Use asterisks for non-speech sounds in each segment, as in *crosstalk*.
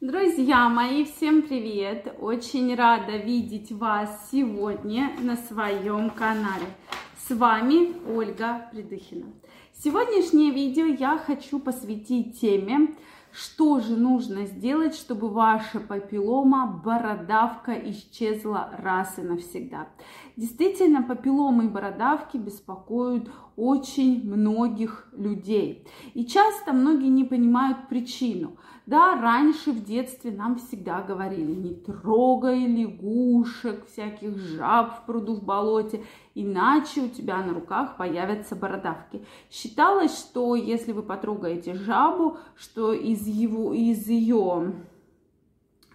Друзья мои, всем привет! Очень рада видеть вас сегодня на своем канале. С вами Ольга Придыхина. Сегодняшнее видео я хочу посвятить теме, что же нужно сделать, чтобы ваша папиллома, бородавка исчезла раз и навсегда. Действительно, папилломы и бородавки беспокоят очень многих людей. И часто многие не понимают причину. Да, раньше в детстве нам всегда говорили, не трогай лягушек, всяких жаб в пруду, в болоте, иначе у тебя на руках появятся бородавки. Считалось, что если вы потрогаете жабу, что из, его, из ее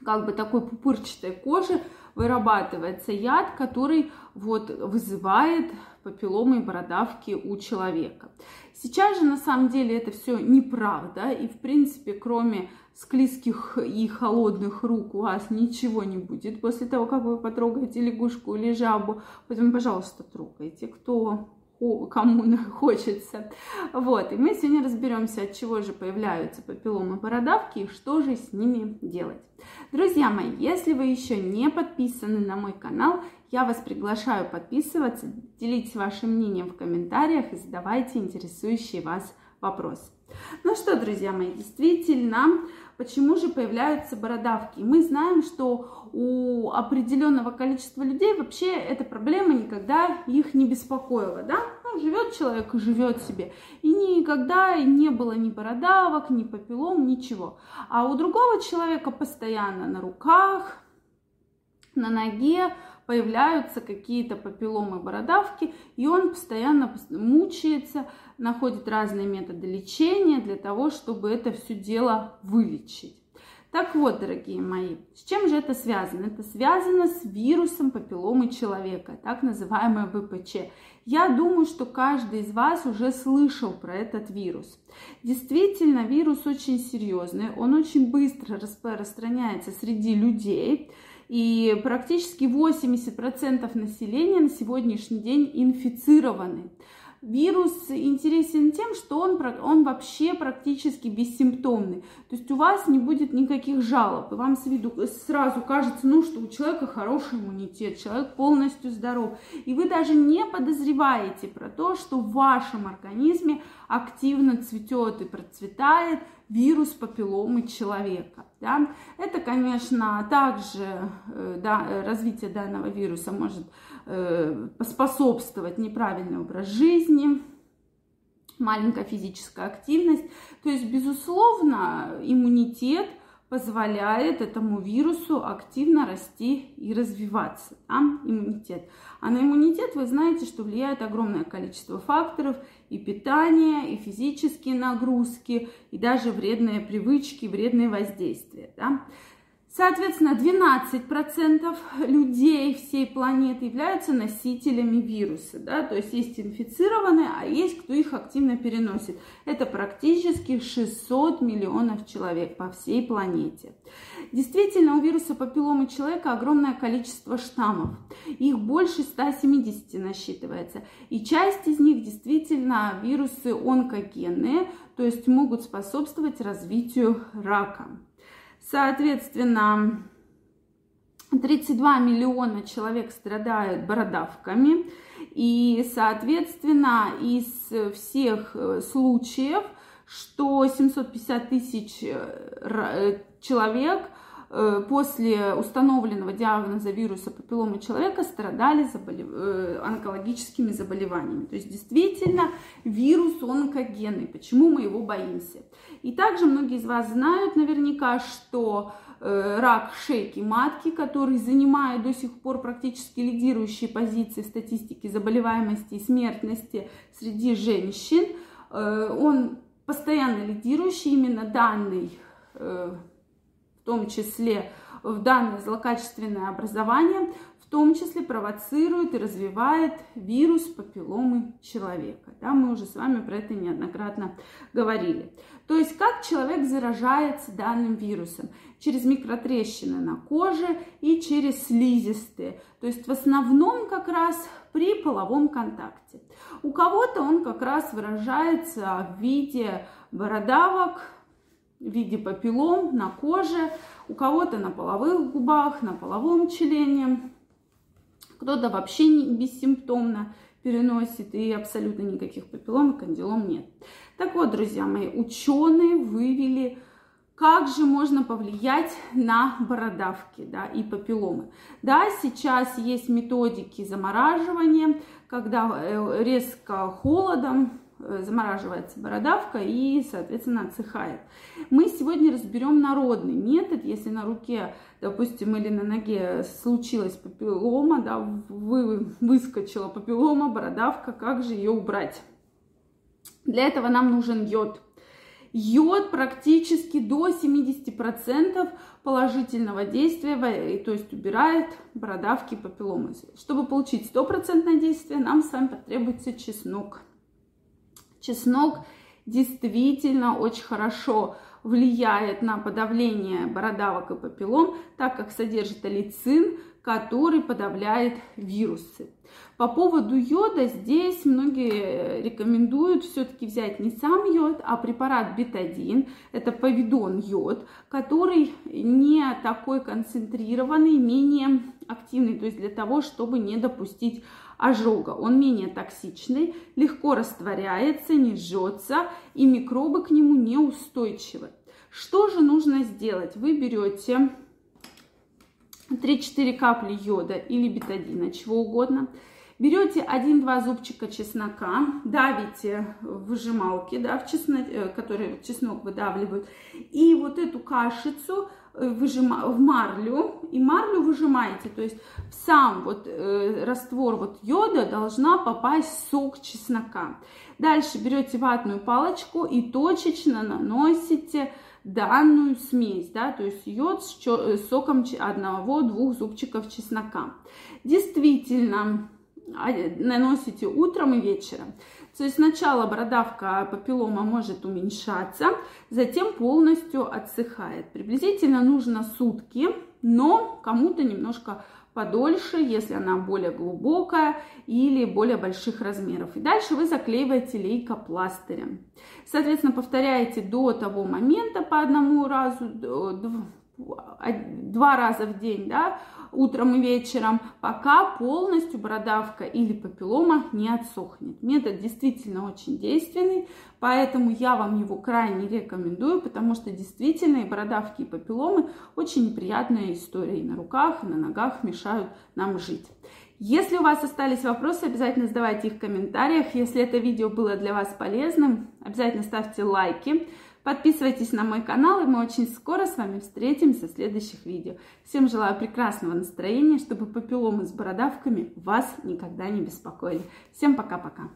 как бы такой пупырчатой кожи вырабатывается яд, который вот вызывает папилломы и бородавки у человека. Сейчас же на самом деле это все неправда, и в принципе, кроме склизких и холодных рук у вас ничего не будет после того, как вы потрогаете лягушку или жабу. Поэтому, пожалуйста, трогайте, кто кому *laughs* хочется. Вот, и мы сегодня разберемся, от чего же появляются папилломы бородавки и что же с ними делать. Друзья мои, если вы еще не подписаны на мой канал, я вас приглашаю подписываться, делитесь вашим мнением в комментариях и задавайте интересующие вас вопросы. Ну что, друзья мои, действительно, почему же появляются бородавки? Мы знаем, что у определенного количества людей вообще эта проблема никогда их не беспокоила, да? Ну, живет человек и живет себе. И никогда не было ни бородавок, ни папиллом, ничего. А у другого человека постоянно на руках, на ноге появляются какие-то папилломы, бородавки, и он постоянно мучается, находит разные методы лечения для того, чтобы это все дело вылечить. Так вот, дорогие мои, с чем же это связано? Это связано с вирусом папилломы человека, так называемое ВПЧ. Я думаю, что каждый из вас уже слышал про этот вирус. Действительно, вирус очень серьезный, он очень быстро распространяется среди людей. И практически 80% населения на сегодняшний день инфицированы. Вирус интересен тем, что он, он вообще практически бессимптомный. То есть у вас не будет никаких жалоб. И вам с виду сразу кажется, ну, что у человека хороший иммунитет, человек полностью здоров. И вы даже не подозреваете про то, что в вашем организме активно цветет и процветает вирус папилломы человека. Да? Это, конечно, также э, да, развитие данного вируса может э, способствовать неправильный образ жизни, маленькая физическая активность. То есть, безусловно, иммунитет позволяет этому вирусу активно расти и развиваться. Да? Иммунитет. А на иммунитет вы знаете, что влияет огромное количество факторов и питание, и физические нагрузки, и даже вредные привычки, вредные воздействия. Да? Соответственно, 12% людей всей планеты являются носителями вируса. Да? То есть есть инфицированные, а есть кто их активно переносит. Это практически 600 миллионов человек по всей планете. Действительно, у вируса папилломы человека огромное количество штаммов. Их больше 170 насчитывается. И часть из них действительно вирусы онкогенные, то есть могут способствовать развитию рака. Соответственно, 32 миллиона человек страдают бородавками. И, соответственно, из всех э, случаев, что 750 тысяч э, э, человек после установленного диагноза вируса папилломы человека страдали заболев... онкологическими заболеваниями. То есть действительно вирус онкогенный. Почему мы его боимся? И также многие из вас знают наверняка, что э, рак шейки матки, который занимает до сих пор практически лидирующие позиции в статистике заболеваемости и смертности среди женщин, э, он постоянно лидирующий, именно данный, э, в том числе в данное злокачественное образование, том числе провоцирует и развивает вирус папилломы человека. Да, мы уже с вами про это неоднократно говорили. То есть как человек заражается данным вирусом? Через микротрещины на коже и через слизистые. То есть в основном как раз при половом контакте. У кого-то он как раз выражается в виде бородавок, в виде папиллом на коже, у кого-то на половых губах, на половом члене, кто-то вообще не бессимптомно переносит и абсолютно никаких папиллом и кандилом нет. Так вот, друзья мои, ученые вывели как же можно повлиять на бородавки да, и папилломы. Да, сейчас есть методики замораживания, когда э, резко холодом замораживается бородавка и, соответственно, отсыхает. Мы сегодня разберем народный метод, если на руке, допустим, или на ноге случилась папиллома, да, вы, выскочила папиллома, бородавка, как же ее убрать? Для этого нам нужен йод. Йод практически до 70% положительного действия, то есть убирает бородавки папилломы. Чтобы получить стопроцентное действие, нам с вами потребуется чеснок. Чеснок действительно очень хорошо влияет на подавление бородавок и папиллом, так как содержит алицин, который подавляет вирусы. По поводу йода здесь многие рекомендуют все-таки взять не сам йод, а препарат бетадин. Это повидон йод, который не такой концентрированный, менее активный, то есть для того, чтобы не допустить ожога. Он менее токсичный, легко растворяется, не жжется и микробы к нему неустойчивы. Что же нужно сделать? Вы берете 3-4 капли йода или бетадина, чего угодно. Берете 1-2 зубчика чеснока, давите в выжималке, да, в чеснок, э, который чеснок выдавливают, и вот эту кашицу э, выжима, в марлю, и марлю выжимаете, то есть в сам вот э, раствор вот йода должна попасть сок чеснока. Дальше берете ватную палочку и точечно наносите данную смесь, да, то есть йод с э, соком одного-двух зубчиков чеснока. Действительно, наносите утром и вечером. То есть сначала бородавка папиллома может уменьшаться, затем полностью отсыхает. Приблизительно нужно сутки, но кому-то немножко подольше, если она более глубокая или более больших размеров. И дальше вы заклеиваете лейкопластырем. Соответственно, повторяете до того момента по одному разу, два раза в день, да, утром и вечером, пока полностью бородавка или папиллома не отсохнет. Метод действительно очень действенный, поэтому я вам его крайне рекомендую, потому что действительно и бородавки, и папилломы очень неприятная история. И на руках, и на ногах мешают нам жить. Если у вас остались вопросы, обязательно задавайте их в комментариях. Если это видео было для вас полезным, обязательно ставьте лайки. Подписывайтесь на мой канал, и мы очень скоро с вами встретимся в следующих видео. Всем желаю прекрасного настроения, чтобы папилломы с бородавками вас никогда не беспокоили. Всем пока-пока!